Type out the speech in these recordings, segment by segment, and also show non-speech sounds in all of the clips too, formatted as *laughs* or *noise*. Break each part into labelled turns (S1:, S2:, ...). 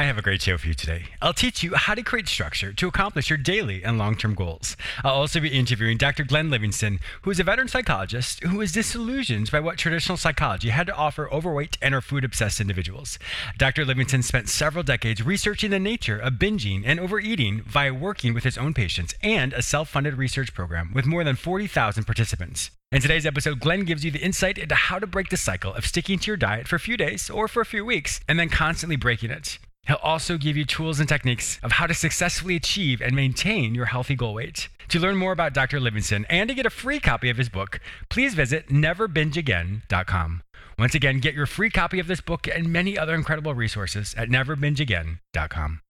S1: I have a great show for you today. I'll teach you how to create structure to accomplish your daily and long term goals. I'll also be interviewing Dr. Glenn Livingston, who is a veteran psychologist who was disillusioned by what traditional psychology had to offer overweight and or food obsessed individuals. Dr. Livingston spent several decades researching the nature of binging and overeating via working with his own patients and a self funded research program with more than 40,000 participants. In today's episode, Glenn gives you the insight into how to break the cycle of sticking to your diet for a few days or for a few weeks and then constantly breaking it. He'll also give you tools and techniques of how to successfully achieve and maintain your healthy goal weight. To learn more about Dr. Livingston and to get a free copy of his book, please visit neverbingeagain.com. Once again, get your free copy of this book and many other incredible resources at neverbingeagain.com.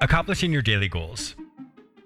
S1: Accomplishing your daily goals.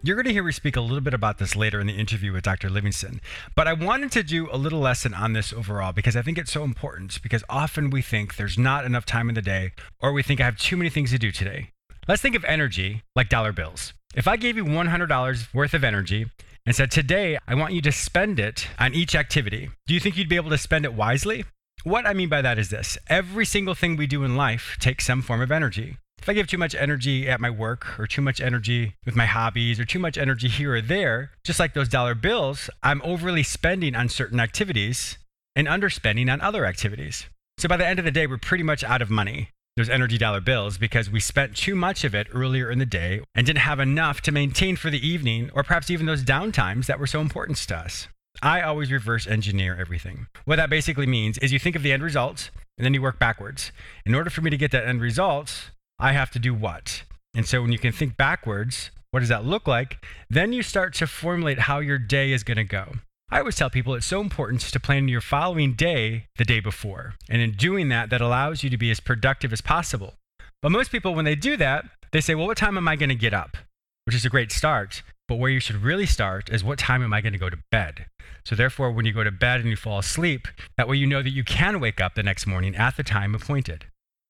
S1: You're going to hear me speak a little bit about this later in the interview with Dr. Livingston, but I wanted to do a little lesson on this overall because I think it's so important because often we think there's not enough time in the day or we think I have too many things to do today. Let's think of energy like dollar bills. If I gave you $100 worth of energy and said, Today, I want you to spend it on each activity, do you think you'd be able to spend it wisely? What I mean by that is this every single thing we do in life takes some form of energy. If I give too much energy at my work or too much energy with my hobbies or too much energy here or there, just like those dollar bills, I'm overly spending on certain activities and underspending on other activities. So by the end of the day, we're pretty much out of money, those energy dollar bills, because we spent too much of it earlier in the day and didn't have enough to maintain for the evening or perhaps even those downtimes that were so important to us. I always reverse engineer everything. What that basically means is you think of the end result and then you work backwards. In order for me to get that end result, I have to do what? And so when you can think backwards, what does that look like? Then you start to formulate how your day is going to go. I always tell people it's so important to plan your following day the day before. And in doing that, that allows you to be as productive as possible. But most people, when they do that, they say, well, what time am I going to get up? Which is a great start. But where you should really start is what time am I going to go to bed? So, therefore, when you go to bed and you fall asleep, that way you know that you can wake up the next morning at the time appointed.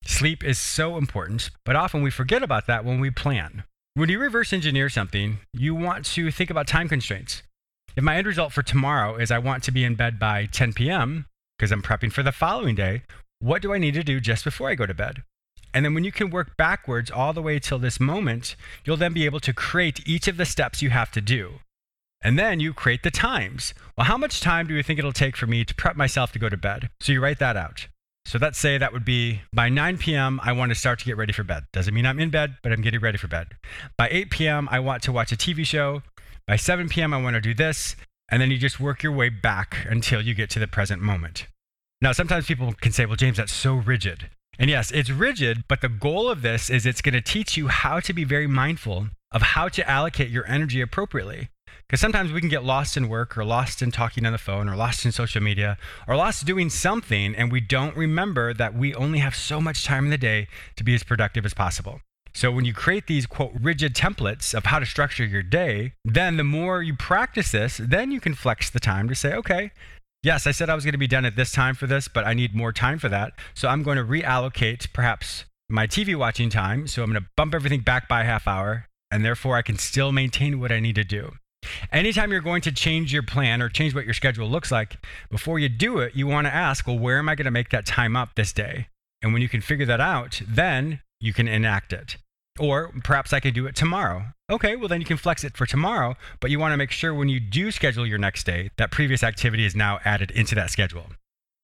S1: Sleep is so important, but often we forget about that when we plan. When you reverse engineer something, you want to think about time constraints. If my end result for tomorrow is I want to be in bed by 10 p.m., because I'm prepping for the following day, what do I need to do just before I go to bed? And then when you can work backwards all the way till this moment, you'll then be able to create each of the steps you have to do. And then you create the times. Well, how much time do you think it'll take for me to prep myself to go to bed? So you write that out. So let's say that would be by 9 p.m., I want to start to get ready for bed. Doesn't mean I'm in bed, but I'm getting ready for bed. By 8 p.m., I want to watch a TV show. By 7 p.m., I want to do this. And then you just work your way back until you get to the present moment. Now, sometimes people can say, well, James, that's so rigid. And yes, it's rigid, but the goal of this is it's going to teach you how to be very mindful of how to allocate your energy appropriately. Because sometimes we can get lost in work or lost in talking on the phone or lost in social media or lost doing something and we don't remember that we only have so much time in the day to be as productive as possible. So when you create these quote rigid templates of how to structure your day, then the more you practice this, then you can flex the time to say, okay, yes, I said I was going to be done at this time for this, but I need more time for that. So I'm going to reallocate perhaps my TV watching time. So I'm going to bump everything back by a half hour and therefore I can still maintain what I need to do. Anytime you're going to change your plan or change what your schedule looks like, before you do it, you want to ask, well, where am I going to make that time up this day? And when you can figure that out, then you can enact it. Or perhaps I could do it tomorrow. Okay, well, then you can flex it for tomorrow, but you want to make sure when you do schedule your next day, that previous activity is now added into that schedule.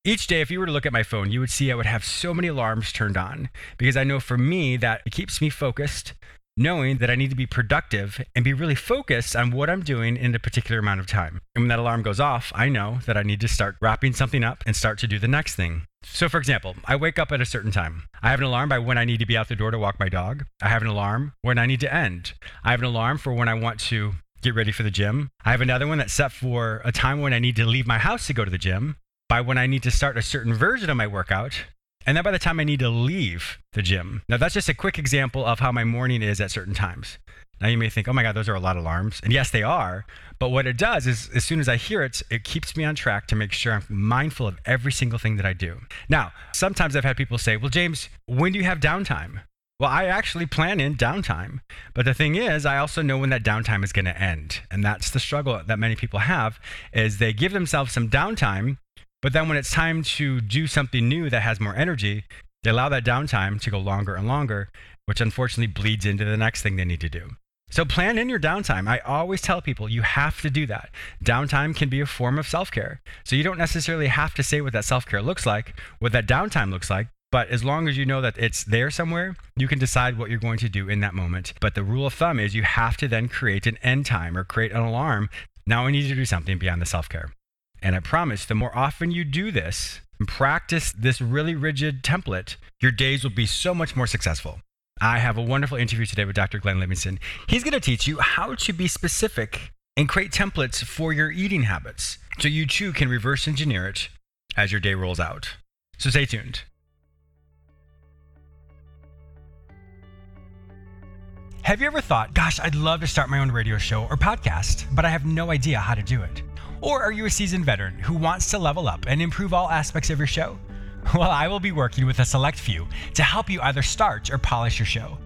S1: Each day, if you were to look at my phone, you would see I would have so many alarms turned on because I know for me that it keeps me focused knowing that I need to be productive and be really focused on what I'm doing in a particular amount of time. And when that alarm goes off, I know that I need to start wrapping something up and start to do the next thing. So, for example, I wake up at a certain time. I have an alarm by when I need to be out the door to walk my dog. I have an alarm when I need to end. I have an alarm for when I want to get ready for the gym. I have another one that's set for a time when I need to leave my house to go to the gym, by when I need to start a certain version of my workout, and then by the time I need to leave the gym. Now, that's just a quick example of how my morning is at certain times. Now, you may think, oh my God, those are a lot of alarms. And yes, they are. But what it does is, as soon as I hear it, it keeps me on track to make sure I'm mindful of every single thing that I do. Now, sometimes I've had people say, well, James, when do you have downtime? Well, I actually plan in downtime. But the thing is, I also know when that downtime is going to end. And that's the struggle that many people have is they give themselves some downtime, but then when it's time to do something new that has more energy, they allow that downtime to go longer and longer, which unfortunately bleeds into the next thing they need to do. So plan in your downtime. I always tell people you have to do that. Downtime can be a form of self-care. So you don't necessarily have to say what that self-care looks like, what that downtime looks like, but as long as you know that it's there somewhere, you can decide what you're going to do in that moment. But the rule of thumb is you have to then create an end time or create an alarm. Now I need to do something beyond the self-care. And I promise the more often you do this and practice this really rigid template, your days will be so much more successful. I have a wonderful interview today with Dr. Glenn Livingston. He's going to teach you how to be specific and create templates for your eating habits so you too can reverse engineer it as your day rolls out. So stay tuned. Have you ever thought, gosh, I'd love to start my own radio show or podcast, but I have no idea how to do it? Or are you a seasoned veteran who wants to level up and improve all aspects of your show? *laughs* Well, I will be working with a select few to help you either start or polish your show.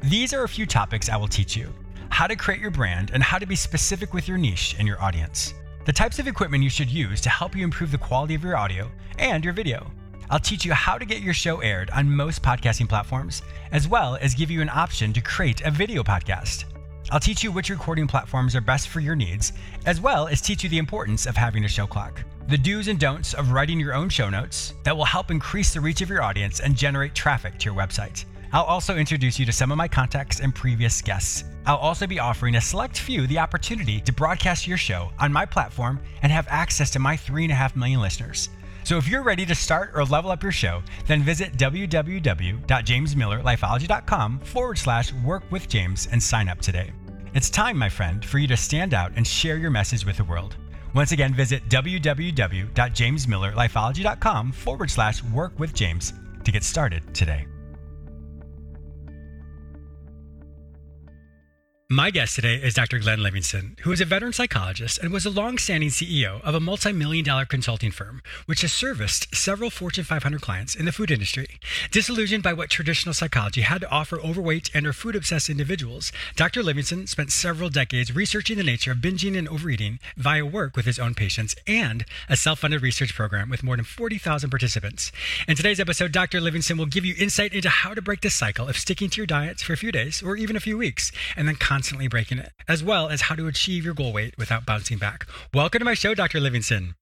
S1: These are a few topics I will teach you how to create your brand and how to be specific with your niche and your audience, the types of equipment you should use to help you improve the quality of your audio and your video. I'll teach you how to get your show aired on most podcasting platforms, as well as give you an option to create a video podcast. I'll teach you which recording platforms are best for your needs, as well as teach you the importance of having a show clock the do's and don'ts of writing your own show notes that will help increase the reach of your audience and generate traffic to your website. I'll also introduce you to some of my contacts and previous guests. I'll also be offering a select few the opportunity to broadcast your show on my platform and have access to my 3.5 million listeners. So if you're ready to start or level up your show, then visit www.jamesmillerlifeology.com forward slash work with James and sign up today. It's time, my friend, for you to stand out and share your message with the world. Once again, visit www.jamesmillerlifeology.com forward slash work with James to get started today. My guest today is Dr. Glenn Livingston, who is a veteran psychologist and was a long-standing CEO of a multi-million dollar consulting firm, which has serviced several Fortune 500 clients in the food industry. Disillusioned by what traditional psychology had to offer overweight and or food-obsessed individuals, Dr. Livingston spent several decades researching the nature of binging and overeating via work with his own patients and a self-funded research program with more than 40,000 participants. In today's episode, Dr. Livingston will give you insight into how to break the cycle of sticking to your diets for a few days or even a few weeks, and then breaking it, as well as how to achieve your goal weight without bouncing back. Welcome to my show, Dr. Livingston.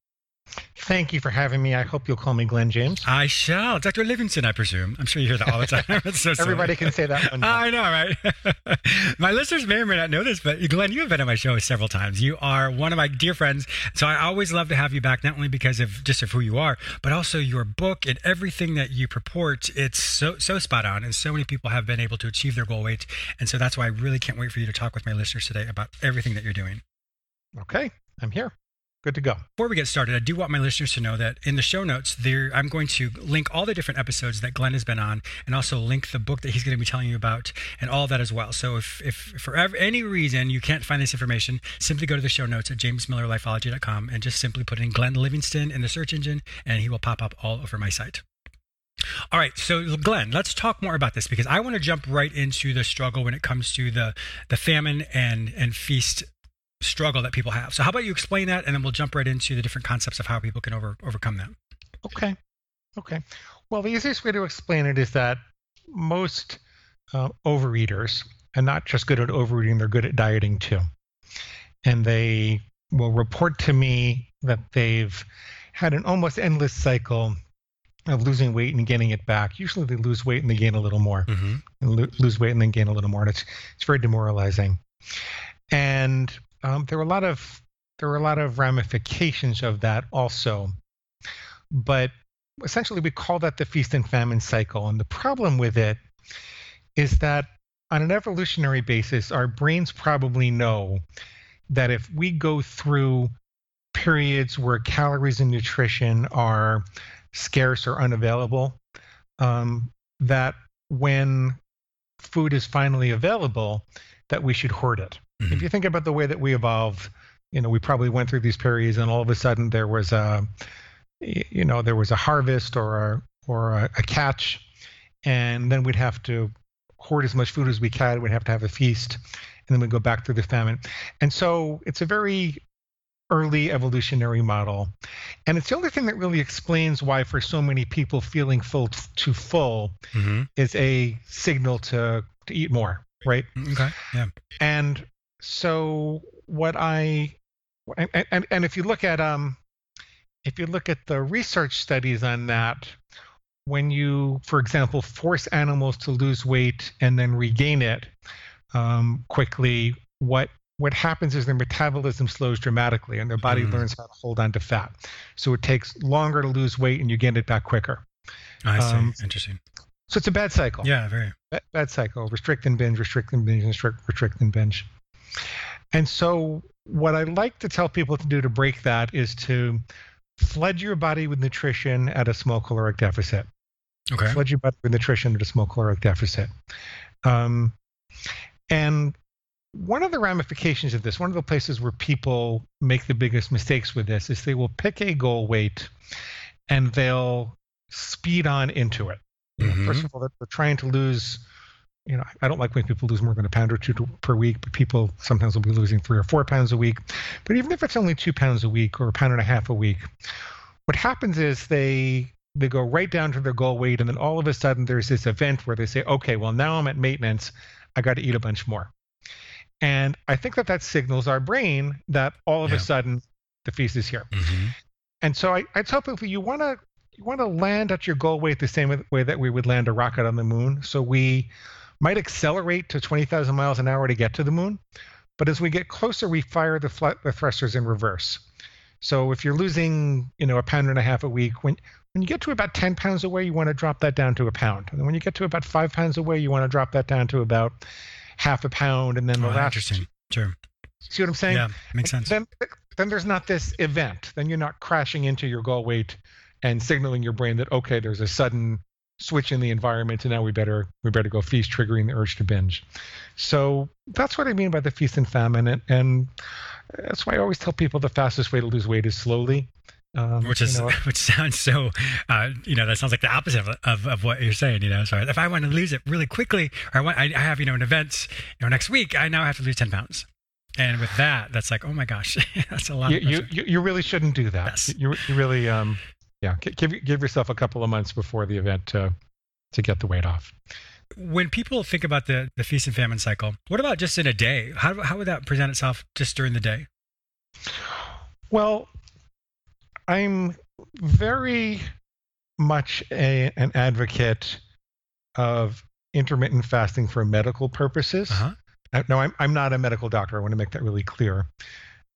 S2: Thank you for having me. I hope you'll call me Glenn James.
S1: I shall. Dr. Livingston, I presume. I'm sure you hear that all the time. *laughs* so
S2: Everybody can say that one. *laughs*
S1: I know, right? *laughs* my listeners may or may not know this, but Glenn, you have been on my show several times. You are one of my dear friends. So I always love to have you back, not only because of just of who you are, but also your book and everything that you purport. It's so, so spot on. And so many people have been able to achieve their goal weight. And so that's why I really can't wait for you to talk with my listeners today about everything that you're doing.
S2: Okay. I'm here good to go.
S1: Before we get started, I do want my listeners to know that in the show notes, there I'm going to link all the different episodes that Glenn has been on, and also link the book that he's going to be telling you about, and all that as well. So if, if for any reason you can't find this information, simply go to the show notes at jamesmillerlifeology.com and just simply put in Glenn Livingston in the search engine, and he will pop up all over my site. All right, so Glenn, let's talk more about this because I want to jump right into the struggle when it comes to the the famine and and feast struggle that people have. So how about you explain that, and then we'll jump right into the different concepts of how people can over, overcome that.
S2: Okay. Okay. Well, the easiest way to explain it is that most uh, overeaters, and not just good at overeating, they're good at dieting too. And they will report to me that they've had an almost endless cycle of losing weight and gaining it back. Usually they lose weight and they gain a little more, mm-hmm. and lo- lose weight and then gain a little more. And it's it's very demoralizing. And um, there were a lot of there were a lot of ramifications of that also, but essentially we call that the feast and famine cycle. And the problem with it is that on an evolutionary basis, our brains probably know that if we go through periods where calories and nutrition are scarce or unavailable, um, that when food is finally available, that we should hoard it.
S1: Mhm.
S2: If you think about the way that we evolved, you know, we probably went through these periods, and all of a sudden there was a, you know, there was a harvest or a or a, a catch, and then we'd have to hoard as much food as we can. We'd have to have a feast, and then we'd go back through the famine. And so it's a very early evolutionary model. And it's the only thing that really explains why, for so many people, feeling full t- to full
S1: Mhm.
S2: is a signal to, to eat more, right?
S1: Okay. Yeah.
S2: And so what I and, and, and if you look at um if you look at the research studies on that, when you, for example, force animals to lose weight and then regain it um, quickly, what what happens is their metabolism slows dramatically and their body
S1: Mm.
S2: learns how to hold on to fat. So it takes longer to lose weight and you gain it back quicker.
S1: I see.
S2: Um,
S1: Interesting.
S2: So it's a bad cycle.
S1: Yeah. Very.
S2: Bad, bad cycle. Restrict and binge, restrict and binge, restrict, restrict and binge. And so, what I like to tell people to do to break that is to flood your body with nutrition at a small caloric deficit.
S1: Okay.
S2: Flood your body with nutrition at a small caloric deficit. Um, and one of the ramifications of this, one of the places where people make the biggest mistakes with this, is they will pick a goal weight and they'll speed on into it. Know, First of all, they're they're trying to lose. You know, I don't like when people lose more than a pound or two per week, but people sometimes will be losing three or four pounds a week. But even if it's only two pounds a week or a pound and a half a week, what happens is they they go right down to their goal weight, and then all of a sudden there's this event where they say, okay, well now I'm at maintenance, I got to eat a bunch more. And I think that that signals our brain that all of
S1: Yeah.
S2: a sudden the feast is here.
S1: Mhm.
S2: And so I, I tell people you want to you want to land at your goal weight the same way that we would land a rocket on the moon. So we might accelerate to 20,000 miles an hour to get to the moon, but as we get closer, we fire the, fl- the thrusters in reverse. So if you're losing, you know, a pound and a half a week, when when you get to about 10 pounds away, you want to drop that down to a pound. And then when you get to about five pounds away, you want to drop that down to about half a pound. And then the
S1: Oh,
S2: last,
S1: interesting. Sure.
S2: see what I'm saying?
S1: Yeah. Makes sense.
S2: Then, then there's not this event. Then you're not crashing into your goal weight and signaling your brain that okay, there's a sudden switch in the environment, and now we better we better go feast, triggering the urge to binge. So that's what I mean by the feast and famine, and, and that's why I always tell people the fastest way to lose weight is slowly. Um,
S1: which
S2: you
S1: is
S2: know, *laughs*
S1: which sounds so uh, you know that sounds like the opposite of, of, of what you're saying you know so if i want to lose it really quickly or i want i I have you know an event you know next week i now have to lose 10 pounds and with that that's like oh my gosh *laughs* that's a lot
S2: you,
S1: of
S2: you, you you really shouldn't do that.
S1: Yes.
S2: You, you really um yeah give give yourself a couple of months before the event to to get the weight off.
S1: when people think about the the feast and famine cycle what about just in a day how, how would that present itself just during the day
S2: Well, I'm very much a, an advocate of intermittent fasting for medical purposes.
S1: uh-huh
S2: No, I'm, I'm not a medical doctor. I want to make that really clear.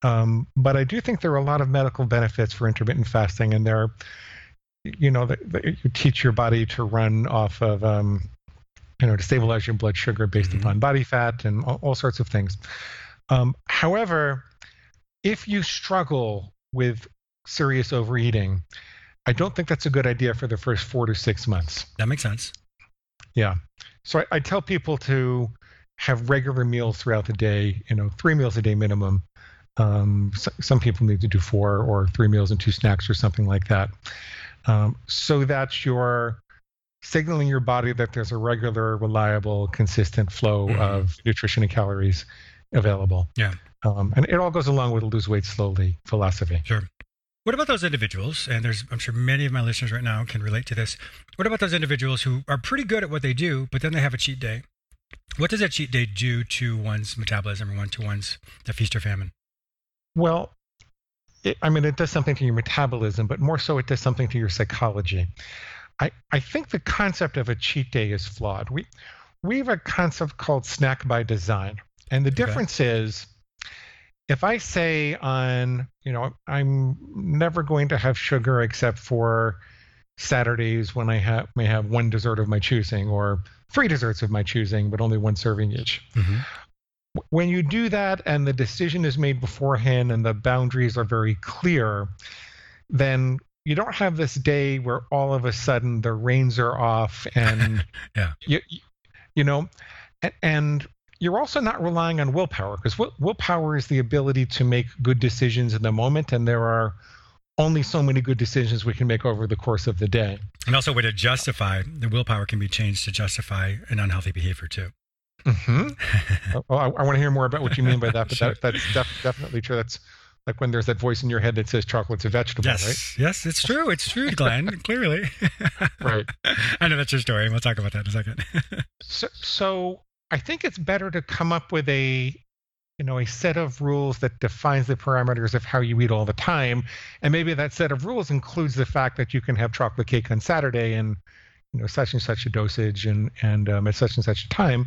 S2: Um, but I do think there are a lot of medical benefits for intermittent fasting, and there, are, you know, that that you teach your body to run off of, um, you know, to stabilize your blood sugar based
S1: Mhm.
S2: upon body fat and all, all sorts of things. Um, however, if you struggle with serious overeating, I don't think that's a good idea for the first four to six months.
S1: that makes sense Yeah.
S2: So I, I tell people to have regular meals throughout the day, you know, three meals a day minimum. Um, so, some people need to do four or three meals and two snacks or something like that. Um, so that you're signaling your body that there's a regular, reliable, consistent flow
S1: Mhm.
S2: of nutrition and calories available.
S1: Yeah.
S2: Um, and it all goes along with a lose weight slowly philosophy. Sure.
S1: What about those individuals? And there's, I'm sure many of my listeners right now can relate to this. What about those individuals who are pretty good at what they do, but then they have a cheat day? What does that cheat day do to one's metabolism or one to one's the feast or famine?
S2: Well, it, I mean, it does something to your metabolism, but more so, it does something to your psychology. I, I think the concept of a cheat day is flawed. We we have a concept called snack by design, and the
S1: Okay.
S2: difference is if I say on you know I'm never going to have sugar except for Saturdays when I have may have one dessert of my choosing or three desserts of my choosing, but only one serving each mm-hmm. When you do that and the decision is made beforehand and the boundaries are very clear, then you don't have this day where all of a sudden the reins are off and *laughs*
S1: yeah.
S2: you, you know, and you're also not relying on willpower because willpower is the ability to make good decisions in the moment, and there are only so many good decisions we can make over the course of the day.
S1: And also, way to justify the willpower can be changed to justify an unhealthy behavior too.
S2: Mm-hmm. *laughs* oh, I, I, want to hear more about what you mean by that, but sure. that, that's def- definitely true. That's like when there's that voice in your head that says chocolate's a vegetable,
S1: yes.
S2: right?
S1: Yes, it's true. It's true, Glenn. *laughs* clearly.
S2: right. *laughs*
S1: I know that's your story. and We'll talk about that in a second.
S2: so, so I think it's better to come up with a you know a set of rules that defines the parameters of how you eat all the time and maybe that set of rules includes the fact that you can have chocolate cake on saturday and you know such and such a dosage and and um, at such and such a time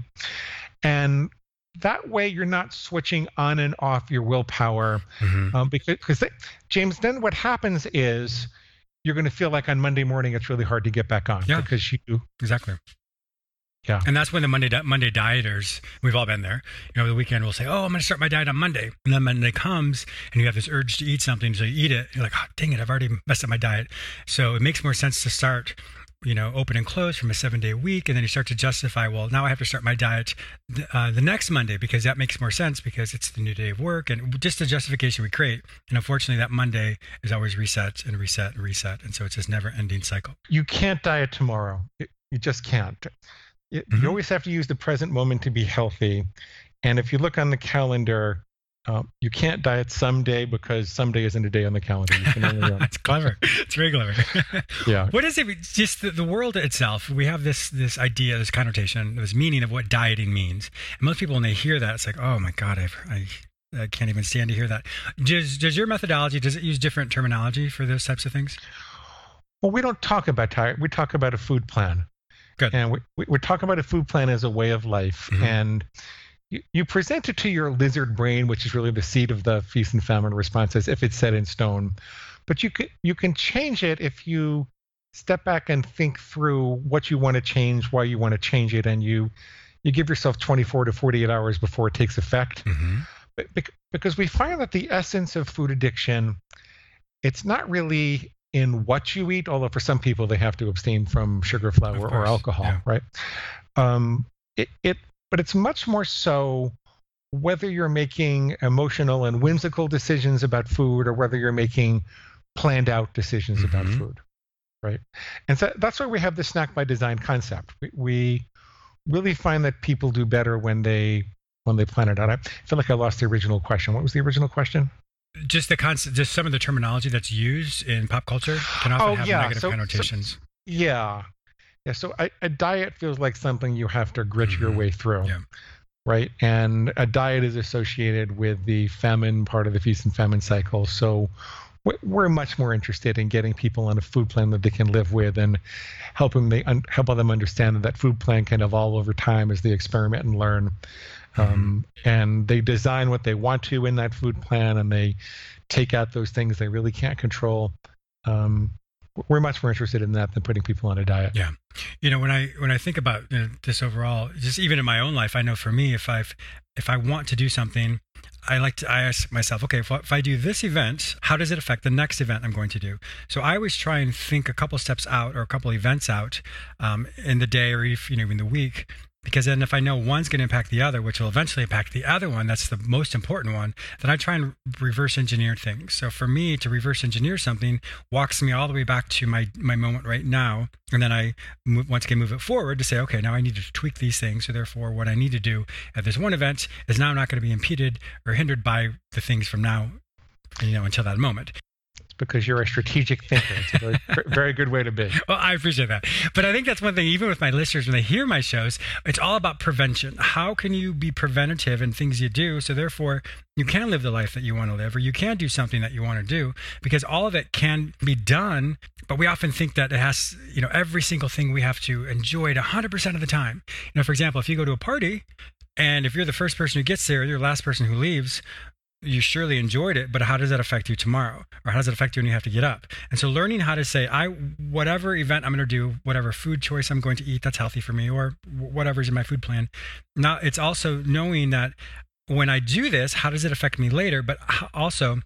S2: and that way you're not switching on and off your willpower mm-hmm. um, because, because they, james then what happens is you're going to feel like on monday morning it's really hard to get back on
S1: yeah,
S2: because you
S1: exactly
S2: yeah.
S1: And that's when the Monday Monday dieters, we've all been there. You know, the weekend we'll say, "Oh, I'm going to start my diet on Monday," and then Monday comes, and you have this urge to eat something, so you eat it. You're like, "Oh, dang it, I've already messed up my diet." So it makes more sense to start, you know, open and close from a seven day week, and then you start to justify, "Well, now I have to start my diet uh, the next Monday because that makes more sense because it's the new day of work," and just the justification we create. And unfortunately, that Monday is always reset and reset and reset, and so it's this never ending cycle.
S2: You can't diet tomorrow. You just can't you, mm-hmm. you always have to use the present moment to be healthy. And if you look on the calendar, um, you can't diet someday because someday isn't a day on the calendar.
S1: That's *laughs* clever. It's very clever. *laughs*
S2: yeah.
S1: What is it? Just the, the, world itself. We have this this idea, this connotation, this meaning of what dieting means. And most people, when they hear that, it's like, oh my god, I've, I I can't even stand to hear that. Does does your methodology does it use different terminology for those types of things?
S2: Well, we don't talk about diet. We talk about a food plan.
S1: Good.
S2: And we, we're talking about a food plan as a way of life. Mm-hmm. And you, you present it to your lizard brain, which is really the seat of the feast and famine response, as if it's set in stone. But you can you can change it if you step back and think through what you want to change, why you want to change it, and you you give yourself 24 to 48 hours before it takes effect.
S1: Mm-hmm.
S2: Because we find that the essence of food addiction, it's not really in what you eat, although for some people they have to abstain from sugar, flour, or alcohol,
S1: yeah.
S2: right? Um, it, it, but it's much more so whether you're making emotional and whimsical decisions about food or whether you're making planned out decisions mm-hmm. about food, right? And so that's why we have the snack by design concept. We, we really find that people do better when they when they plan it out. I feel like I lost the original question. What was the original question?
S1: just the concept, just some of the terminology that's used in pop culture can often
S2: oh,
S1: have
S2: yeah.
S1: negative
S2: so,
S1: connotations.
S2: So, yeah, yeah. So a, a, diet feels like something you have to grit mm-hmm. your way through.
S1: Yeah.
S2: Right, and a diet is associated with the famine part of the feast and famine cycle. So we're much more interested in getting people on a food plan that they can live with and helping they un- help them understand that that food plan can evolve over time as they experiment and learn um, and they design what they want to in that food plan and they take out those things they really can't control um, we're much more interested in that than putting people on a diet
S1: yeah you know when i when i think about you know, this overall just even in my own life i know for me if i've if i want to do something I like to I ask myself, okay, if, if, I do this event, how does it affect the next event I'm going to do? So I always try and think a couple steps out or a couple events out um, in the day or if, you know in the week because then if I know one's going to impact the other, which will eventually impact the other one, that's the most important one, then I try and reverse engineer things. So for me to reverse engineer something walks me all the way back to my, my moment right now. And then I move, once again move it forward to say, okay, now I need to tweak these things. So therefore, what I need to do at this one event is now not going to be impeded or hindered by the things from now you know, until that moment
S2: because you're a strategic thinker. It's a very, *laughs* very good way to be.
S1: Well, I appreciate that. But I think that's one thing, even with my listeners, when they hear my shows, it's all about prevention. How can you be preventative in things you do? So, therefore, you can live the life that you want to live, or you can do something that you want to do, because all of it can be done. But we often think that it has, you know, every single thing we have to enjoy it 100% of the time. You know, for example, if you go to a party, and if you're the first person who gets there, you're the last person who leaves, you surely enjoyed it, but how does that affect you tomorrow? Or how does it affect you when you have to get up? And so learning how to say, I whatever event I'm going to do, whatever food choice I'm going to eat that's healthy for me, or whatever's in my food plan. Now it's also knowing that when I do this, how does it affect me later? But also,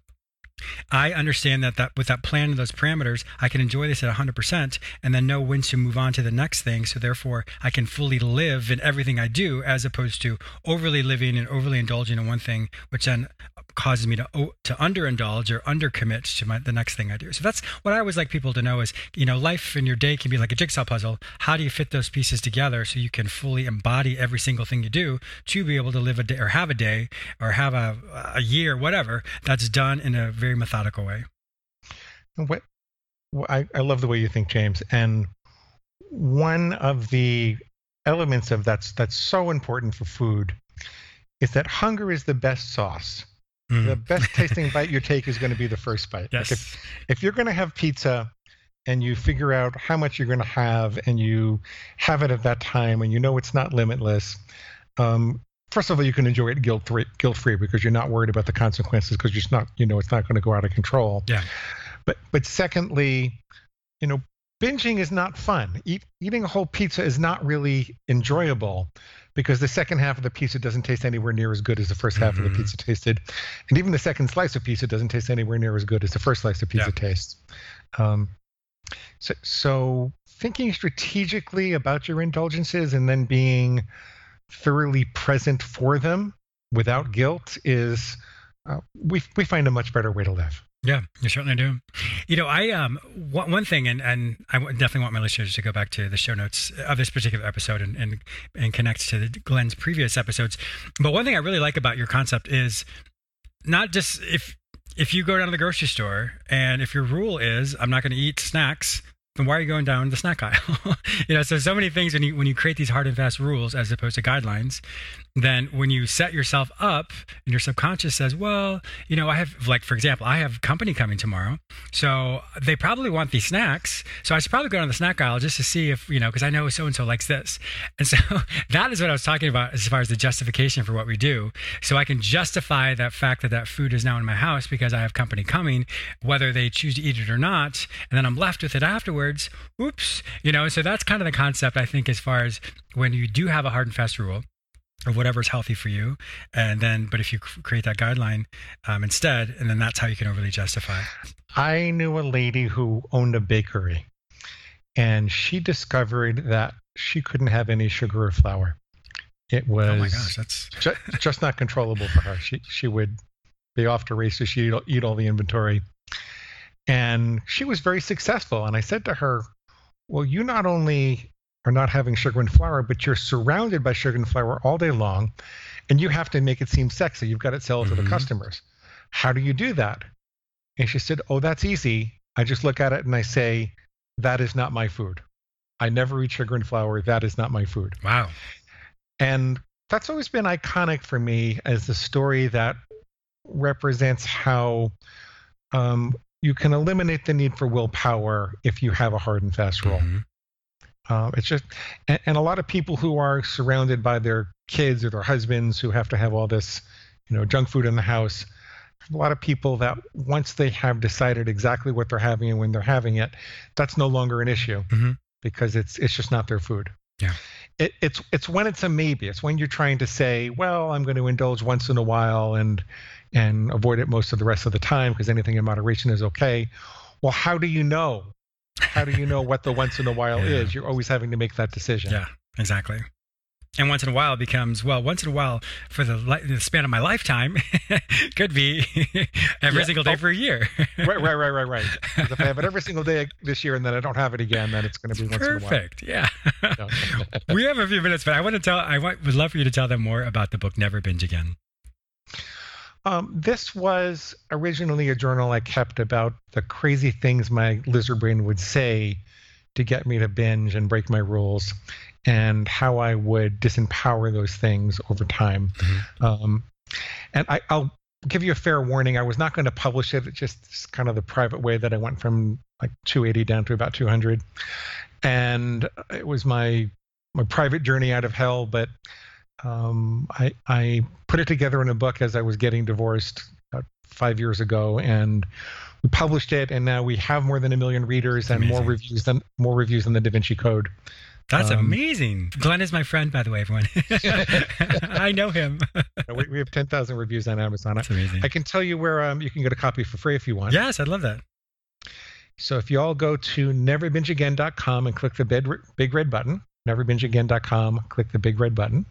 S1: I understand that, that with that plan and those parameters, I can enjoy this at 100% and then know when to move on to the next thing. So, therefore, I can fully live in everything I do as opposed to overly living and overly indulging in one thing, which then causes me to to underindulge or undercommit to my, the next thing I do. So that's what I always like people to know is, you know, life in your day can be like a jigsaw puzzle. How do you fit those pieces together so you can fully embody every single thing you do to be able to live a day or have a day or have a, a year, whatever, that's done in a very methodical way.
S2: What, I, I love the way you think, James. And one of the elements of that's that's so important for food is that hunger is the best sauce. Mm. The best tasting bite you take *laughs* is going to be the first bite.
S1: Yes.
S2: Like if, if you're going to have pizza and you figure out how much you're going to have and you have it at that time and you know it's not limitless, um, first of all, you can enjoy it guilt free, guilt free because you're not worried about the consequences because you're not, you know, it's not going to go out of control.
S1: Yeah.
S2: But but secondly, you know, binging is not fun. Eat, eating a whole pizza is not really enjoyable because the second half of the pizza doesn't taste anywhere near as good as the 1st half mm-hmm. of the mm-hmm. pizza tasted, and even the second slice of pizza doesn't taste anywhere near as good as the first slice of pizza yeah. tastes. Um, so, so thinking strategically about your indulgences and then being thoroughly present for them without guilt is uh, we we find a much better way to live.
S1: Yeah, you certainly do. You know, I um one, one thing, and and I definitely want my listeners to go back to the show notes of this particular episode and and, and connect to the, Glenn's previous episodes. But one thing I really like about your concept is not just if if you go down to the grocery store and if your rule is I'm not going to eat snacks then why are you going down the snack aisle? *laughs* you know, so so many things when you when you create these hard and fast rules as opposed to guidelines, then when you set yourself up and your subconscious says, well, you know, I have like for example, I have company coming tomorrow, so they probably want these snacks, so I should probably go down the snack aisle just to see if you know, because I know so and so likes this, and so *laughs* that is what I was talking about as far as the justification for what we do. So I can justify that fact that that food is now in my house because I have company coming, whether they choose to eat it or not, and then I'm left with it afterwards. Oops, you know, so that's kind of the concept, I think, as far as when you do have a hard and fast rule of whatever's healthy for you. And then, but if you create that guideline um, instead, and then that's how you can overly justify.
S2: I knew a lady who owned a bakery and she discovered that she couldn't have any sugar or flour. It was oh
S1: my gosh, that's *laughs*
S2: just, just not controllable for her. She she would be off to races. She'd eat all the inventory. And she was very successful. And I said to her, Well, you not only are not having sugar and flour, but you're surrounded by sugar and flour all day long, and you have to make it seem sexy. You've got to sell it mm-hmm. to the mm-hmm. customers. How do you do that? And she said, Oh, that's easy. I just look at it and I say, That is not my food. I never eat sugar and flour. That is not my food.
S1: Wow.
S2: And that's always been iconic for me as the story that represents how um, you can eliminate the need for willpower if you have a hard and fast rule. Mm-hmm. Uh, it's just, and, and, a lot of people who are surrounded by their kids or their husbands who have to have all this, you know, junk food in the house. A lot of people that once they have decided exactly what they're having and when they're having it, that's no longer an issue mm-hmm. because it's it's just not their food.
S1: Yeah.
S2: It, it's it's when it's a maybe. It's when you're trying to say, well, I'm going to indulge once in a while, and and avoid it most of the rest of the time because anything in moderation is okay. Well, how do you know? How do you know what the once in a while yeah. is? You're always having to make that decision.
S1: Yeah, exactly. And once in a while becomes well. Once in a while for the, li- the span of my lifetime *laughs* could be *laughs* every yeah. single day oh, for a year.
S2: right, right, right, right, right. If I have it every single day this year and then I don't have it again, then it's going to be once
S1: Perfect. in a while. Perfect. Yeah. *laughs* we have a few minutes, but I want to tell. I want, would love for you to tell them more about the book Never Binge Again.
S2: Um, this was originally a journal I kept about the crazy things my lizard brain would say to get me to binge and break my rules, and how I would disempower those things over time. Mm-hmm. Um, and I, will give you a fair warning. I was not going to publish it. It's just kind of the private way that I went from like 280 down to about 200, and it was my my private journey out of hell. But um, I, I put it together in a book as I was getting divorced about five years ago, and we published it, and now we have more than a million readers and more reviews than more reviews than the Da Vinci Code.
S1: That's
S2: Um,
S1: amazing. Glenn is my friend, by the way, everyone. *laughs* I know him.
S2: we, we have 10,000 reviews on Amazon.
S1: That's amazing.
S2: I can tell you where um, you can get a copy for free if you want.
S1: Yes, I'd love that.
S2: So if you all go to neverbingeagain.com and click the big, big red button, neverbingeagain.com, click the big red button,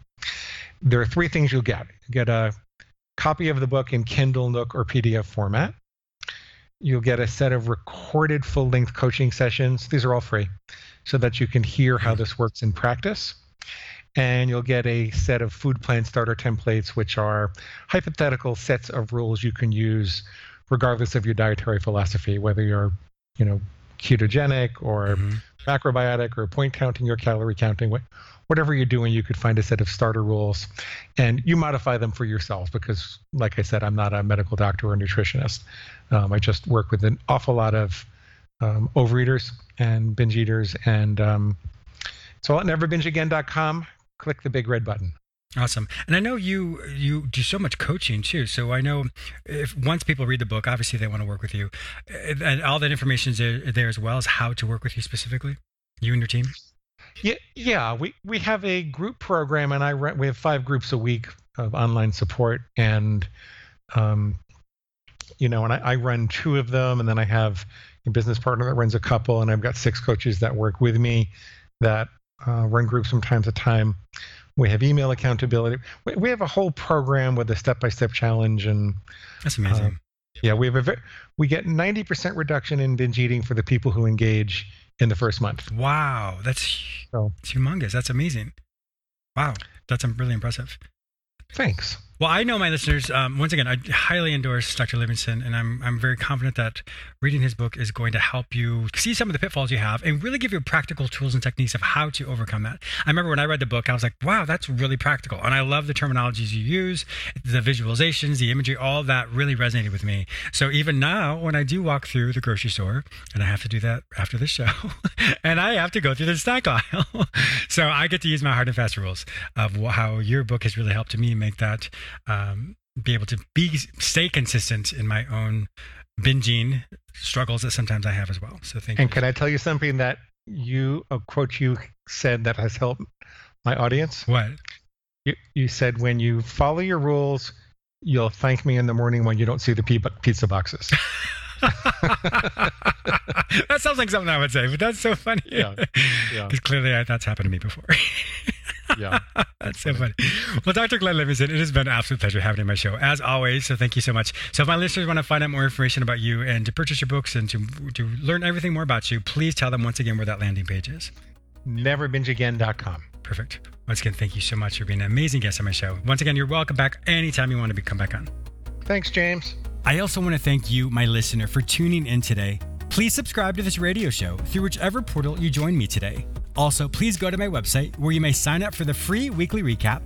S2: there are three things you'll get. You get a copy of the book in Kindle, Nook, or PDF format. You'll get a set of recorded full length coaching sessions. These are all free so that you can hear how this works in practice. And you'll get a set of food plan starter templates, which are hypothetical sets of rules you can use regardless of your dietary philosophy, whether you're, you know, ketogenic or
S1: Mhm.
S2: Macrobiotic or point counting or calorie counting, whatever you're doing, you could find a set of starter rules and you modify them for yourself because, like I said, I'm not a medical doctor or nutritionist. Um, I just work with an awful lot of um, overeaters and binge eaters. And um, so at neverbingeagain.com, click the big red button.
S1: Awesome. And I know you you do so much coaching too. So I know if once people read the book, obviously they want to work with you, and all that information is there, there as well as how to work with you specifically, you and your team.
S2: Yeah, yeah. We we have a group program, and I run. We have five groups a week of online support, and um, you know, and I, I run two of them, and then I have a business partner that runs a couple, and I've got six coaches that work with me that uh, run groups from time to time. We have email accountability. We, we have a whole program with a step-by-step challenge, and
S1: That's amazing.
S2: Um, yeah, we have a ve- we get 90% reduction in binge eating for the people who engage in the first month.
S1: wow, that's
S2: So-
S1: it's humongous. That's amazing. Wow, that's um, really impressive.
S2: Thanks.
S1: Well, I know my listeners. Um, once again, I highly endorse Dr. Livingston, and I'm I'm very confident that reading his book is going to help you see some of the pitfalls you have, and really give you practical tools and techniques of how to overcome that. I remember when I read the book, I was like, "Wow, that's really practical," and I love the terminologies you use, the visualizations, the imagery, all that really resonated with me. So even now, when I do walk through the grocery store, and I have to do that after the show, *laughs* and I have to go through the snack aisle, *laughs* so I get to use my hard and fast rules of how your book has really helped me make that um, be able to be stay consistent in my own binging struggles that sometimes I have as well. So thank
S2: And
S1: you.
S2: can I tell you something that you a quote you said that has helped my audience?
S1: What?
S2: You, you said when you follow your rules, you'll thank me in the morning when you don't see the pizza boxes. *laughs* *laughs*
S1: that sounds like something I would say, but that's so funny.
S2: Yeah, yeah.
S1: Because clearly I, that's happened to me before. *laughs*
S2: yeah. *laughs*
S1: That's so funny. Well, Dr. Glenn Livingston, it has been an absolute pleasure having you on my show, as always. So thank you so much. So if my listeners want to find out more information about you and to purchase your books and to, to learn everything more about you, please tell them once again where that landing page is.
S2: Neverbingeagain.com.
S1: Perfect. Once again, thank you so much for being an amazing guest on my show. Once again, you're welcome back anytime you want to be, come back on.
S2: Thanks, James.
S1: I also want to thank you, my listener, for tuning in today. Please subscribe to this radio show through whichever portal you join me today. Also, please go to my website where you may sign up for the free weekly recap,